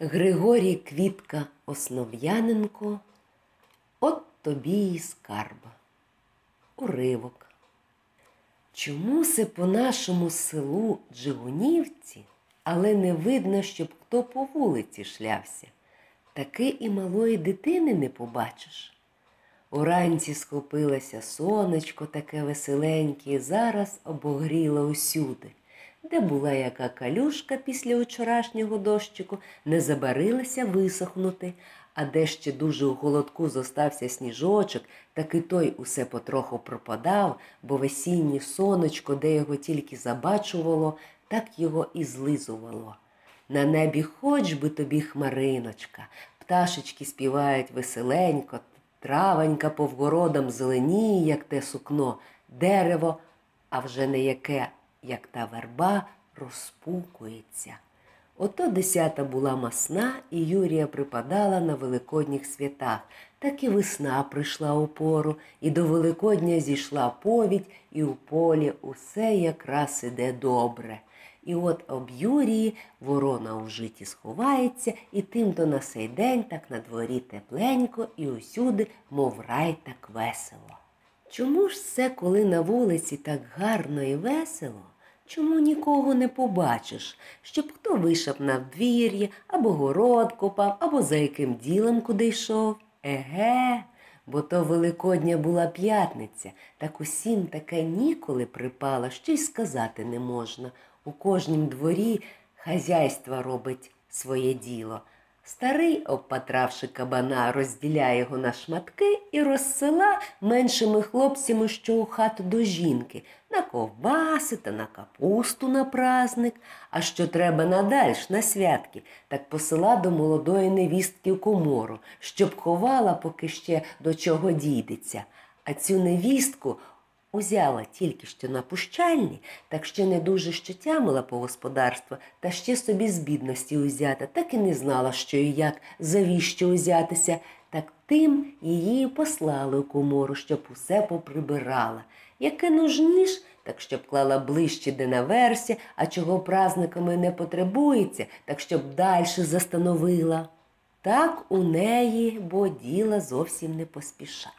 Григорій Квітка Основ'яненко, от тобі і скарба. Уривок. Чому се по нашому селу Джигунівці, але не видно, щоб хто по вулиці шлявся? Таки і малої дитини не побачиш. Уранці схопилося сонечко таке веселеньке, зараз обогріло усюди. Де була яка калюшка після вчорашнього дощику, не забарилася висохнути, а де ще дуже у голодку зостався сніжочок, так і той усе потроху пропадав, бо весіннє сонечко, де його тільки забачувало, так його і злизувало. На небі хоч би тобі хмариночка, пташечки співають веселенько, травонька по вгородам зеленіє, як те сукно, дерево, а вже не яке, як та верба, розпукується. Ото десята була масна, і Юрія припадала на великодніх святах. Так і весна прийшла у пору, і до Великодня зійшла повідь, і у полі усе якраз іде добре. І от об Юрії ворона у житі сховається, і тим-то на сей день так на дворі тепленько і усюди, мов рай так весело. Чому ж це, коли на вулиці так гарно і весело? Чому нікого не побачиш, щоб хто вийшов на вдвір'я, або город копав, або за яким ділом куди йшов? Еге, бо то Великодня була п'ятниця, так усім таке ніколи припала, що й сказати не можна. У кожнім дворі хазяйство робить своє діло. Старий, обпатравши кабана, розділяє його на шматки і розсила меншими хлопцями, що у хату до жінки, на ковбаси та на капусту на праздник, а що треба надальш на святки, так посила до молодої невістки в комору, щоб ховала, поки ще до чого дійдеться. А цю невістку Узяла тільки що на пущальні, так ще не дуже що тямила по господарству, та ще собі з бідності узята, так і не знала, що і як, завіщо узятися, так тим її послали у комору, щоб усе поприбирала. Яке нужніш, так щоб клала ближче де наверсі, а чого празниками не потребується, так щоб дальше застановила. Так у неї, бо діла зовсім не поспіша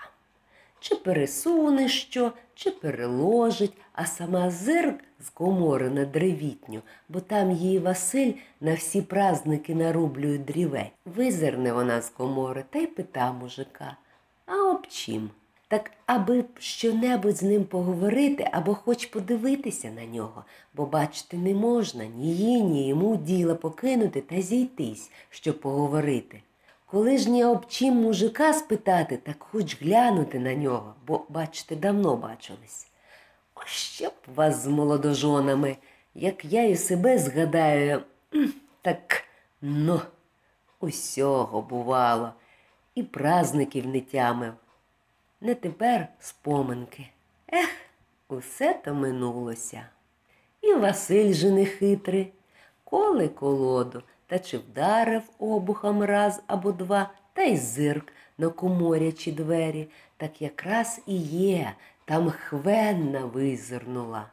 чи пересуне що, чи переложить, а сама зирк з комори на древітню, бо там її Василь на всі праздники нарублює дрівець. Визирне вона з комори та й пита мужика. А об чим? Так аби щонебудь з ним поговорити або хоч подивитися на нього, бо бачити не можна ні їй, ні йому діла покинути та зійтись, щоб поговорити. Коли ж не об чим мужика спитати, так хоч глянути на нього, бо, бачите, давно бачились. Ось що б вас з молодожонами, як я і себе згадаю, так ну, усього бувало, і празників не тямив. Не тепер споминки. Ех, усе то минулося. І Василь же не хитрий, коли колоду та чи вдарив обухом раз або два, та й зирк на коморячі двері, так якраз і є, там хвенна визирнула.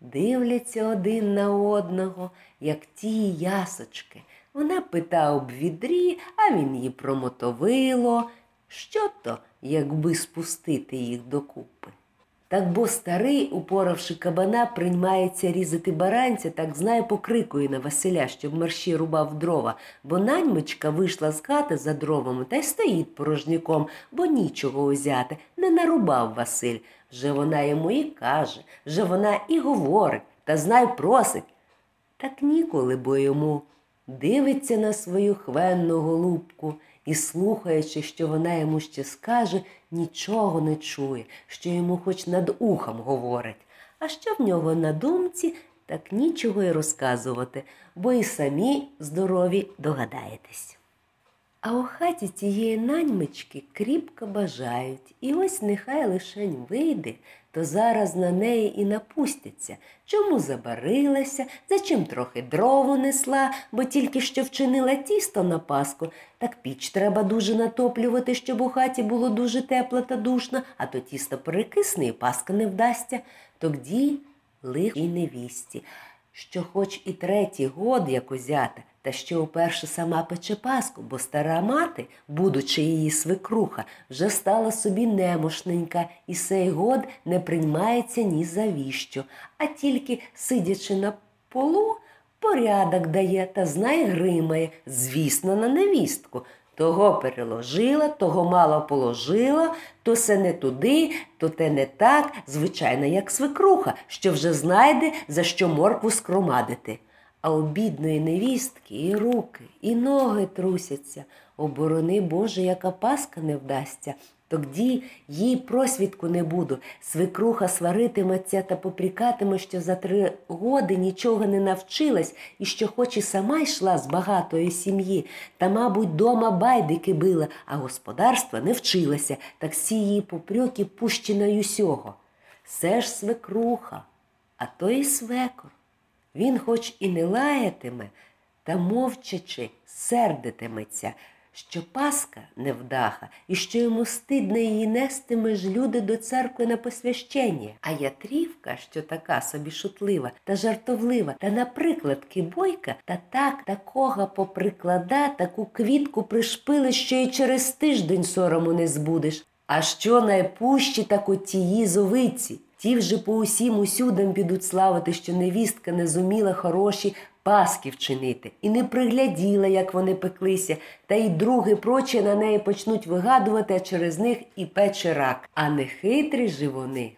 Дивляться один на одного, як ті ясочки. Вона пита об відрі, а він її промотовило. Що то, якби спустити їх докупи? Так бо старий, упоравши кабана, приймається різати баранця, так знає, покрикує на Василя, щоб мерщі рубав дрова, бо наньмичка вийшла з хати за дровами та й стоїть порожняком, бо нічого узяти. Не нарубав Василь. Вже вона йому і каже, вже вона і говорить, та знай просить. Так ніколи бо йому дивиться на свою хвенну голубку і, слухаючи, що вона йому ще скаже, нічого не чує, що йому хоч над ухом говорить. А що в нього на думці, так нічого й розказувати, бо і самі здорові догадаєтесь. А у хаті тієї наньмички кріпко бажають, і ось нехай лишень вийде, то зараз на неї і напустяться, чому забарилася, за чим трохи дрову несла, бо тільки що вчинила тісто на паску, так піч треба дуже натоплювати, щоб у хаті було дуже тепло та душно, а то тісто перекисне і паска не вдасться. Тоді лих і невісті, що хоч і третій год, як узята, та ще уперше сама пече паску, бо стара мати, будучи її свекруха, вже стала собі немощненька, і сей год не приймається ні за віщо, а тільки, сидячи на полу, порядок дає та знай гримає, звісно, на невістку. Того переложила, того мало положила, то се не туди, то те не так, звичайно, як свекруха, що вже знайде, за що моркву скромадити. А у бідної невістки і руки, і ноги трусяться. Оборони Боже, яка паска не вдасться. Тоді їй просвідку не буду. Свекруха сваритиметься та попрікатиме, що за три годи нічого не навчилась і що хоч і сама йшла з багатої сім'ї, та, мабуть, дома байдики била, а господарства не вчилася, так всі її попрьоки пущена й усього. Все ж свекруха, а то і свекор. Він хоч і не лаятиме, та мовчачи сердитиметься, що Паска невдаха, і що йому стидно її нестиме ж люди до церкви на посвящення. А Ятрівка, що така собі шутлива та жартовлива, та, наприклад, кибойка, та так такого поприклада, таку квітку пришпили, що й через тиждень сорому не збудеш. А що найпущі, так от тії зовиці. Ті вже по усім усюдам підуть славити, що невістка не зуміла хороші паски вчинити, і не пригляділа, як вони пеклися, та й други прочі на неї почнуть вигадувати, а через них і пече рак. А не хитрі ж вони.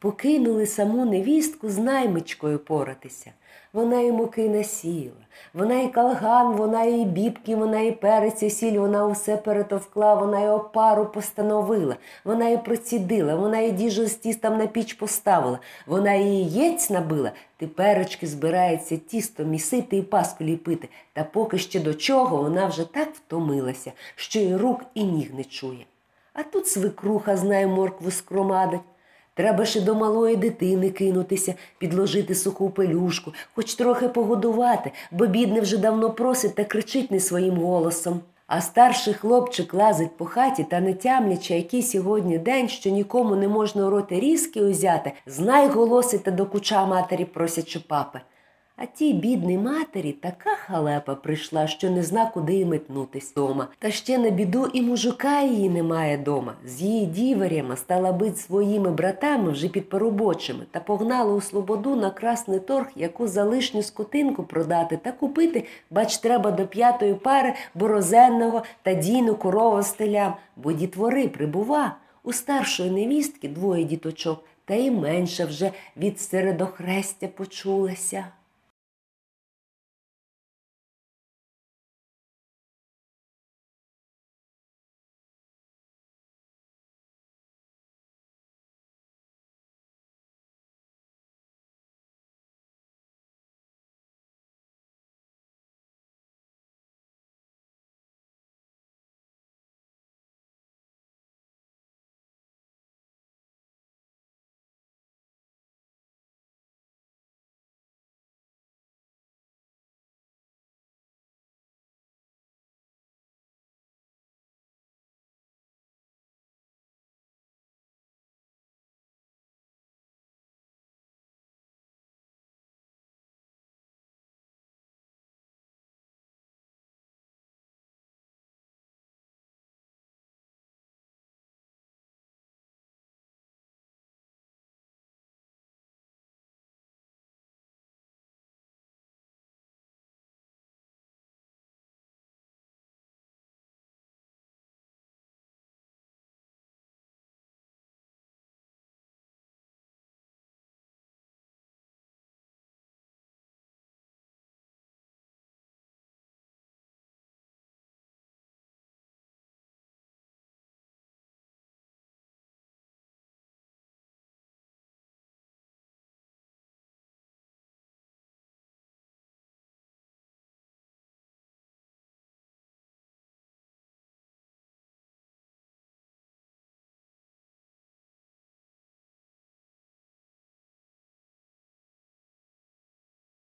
Покинули саму невістку з наймичкою поратися. Вона і муки насіла, вона і калган, вона і бібки, вона і перець, і сіль, вона усе перетовкла, вона і опару постановила, вона і процідила, вона і діжу з тістом на піч поставила, вона і яєць набила, теперечки збирається тісто місити і паску ліпити. Та поки ще до чого вона вже так втомилася, що і рук, і ніг не чує. А тут свекруха знає моркву скромадить. Треба ще до малої дитини кинутися, підложити суху пелюшку, хоч трохи погодувати, бо бідне вже давно просить та кричить не своїм голосом. А старший хлопчик лазить по хаті та не тямлячи, який сьогодні день, що нікому не можна у роти різки узяти, знай голосить та докуча матері просячи папи. А тій бідній матері така халепа прийшла, що не зна, куди й метнутись дома. Та ще на біду і мужика її немає дома. З її діверями стала бить своїми братами вже під поробочими та погнала у слободу на красний торг, яку залишню скотинку продати та купити, бач, треба до п'ятої пари борозенного та дійну корову стелям, бо дітвори прибува. У старшої невістки двоє діточок, та й менша вже від середохрестя почулася.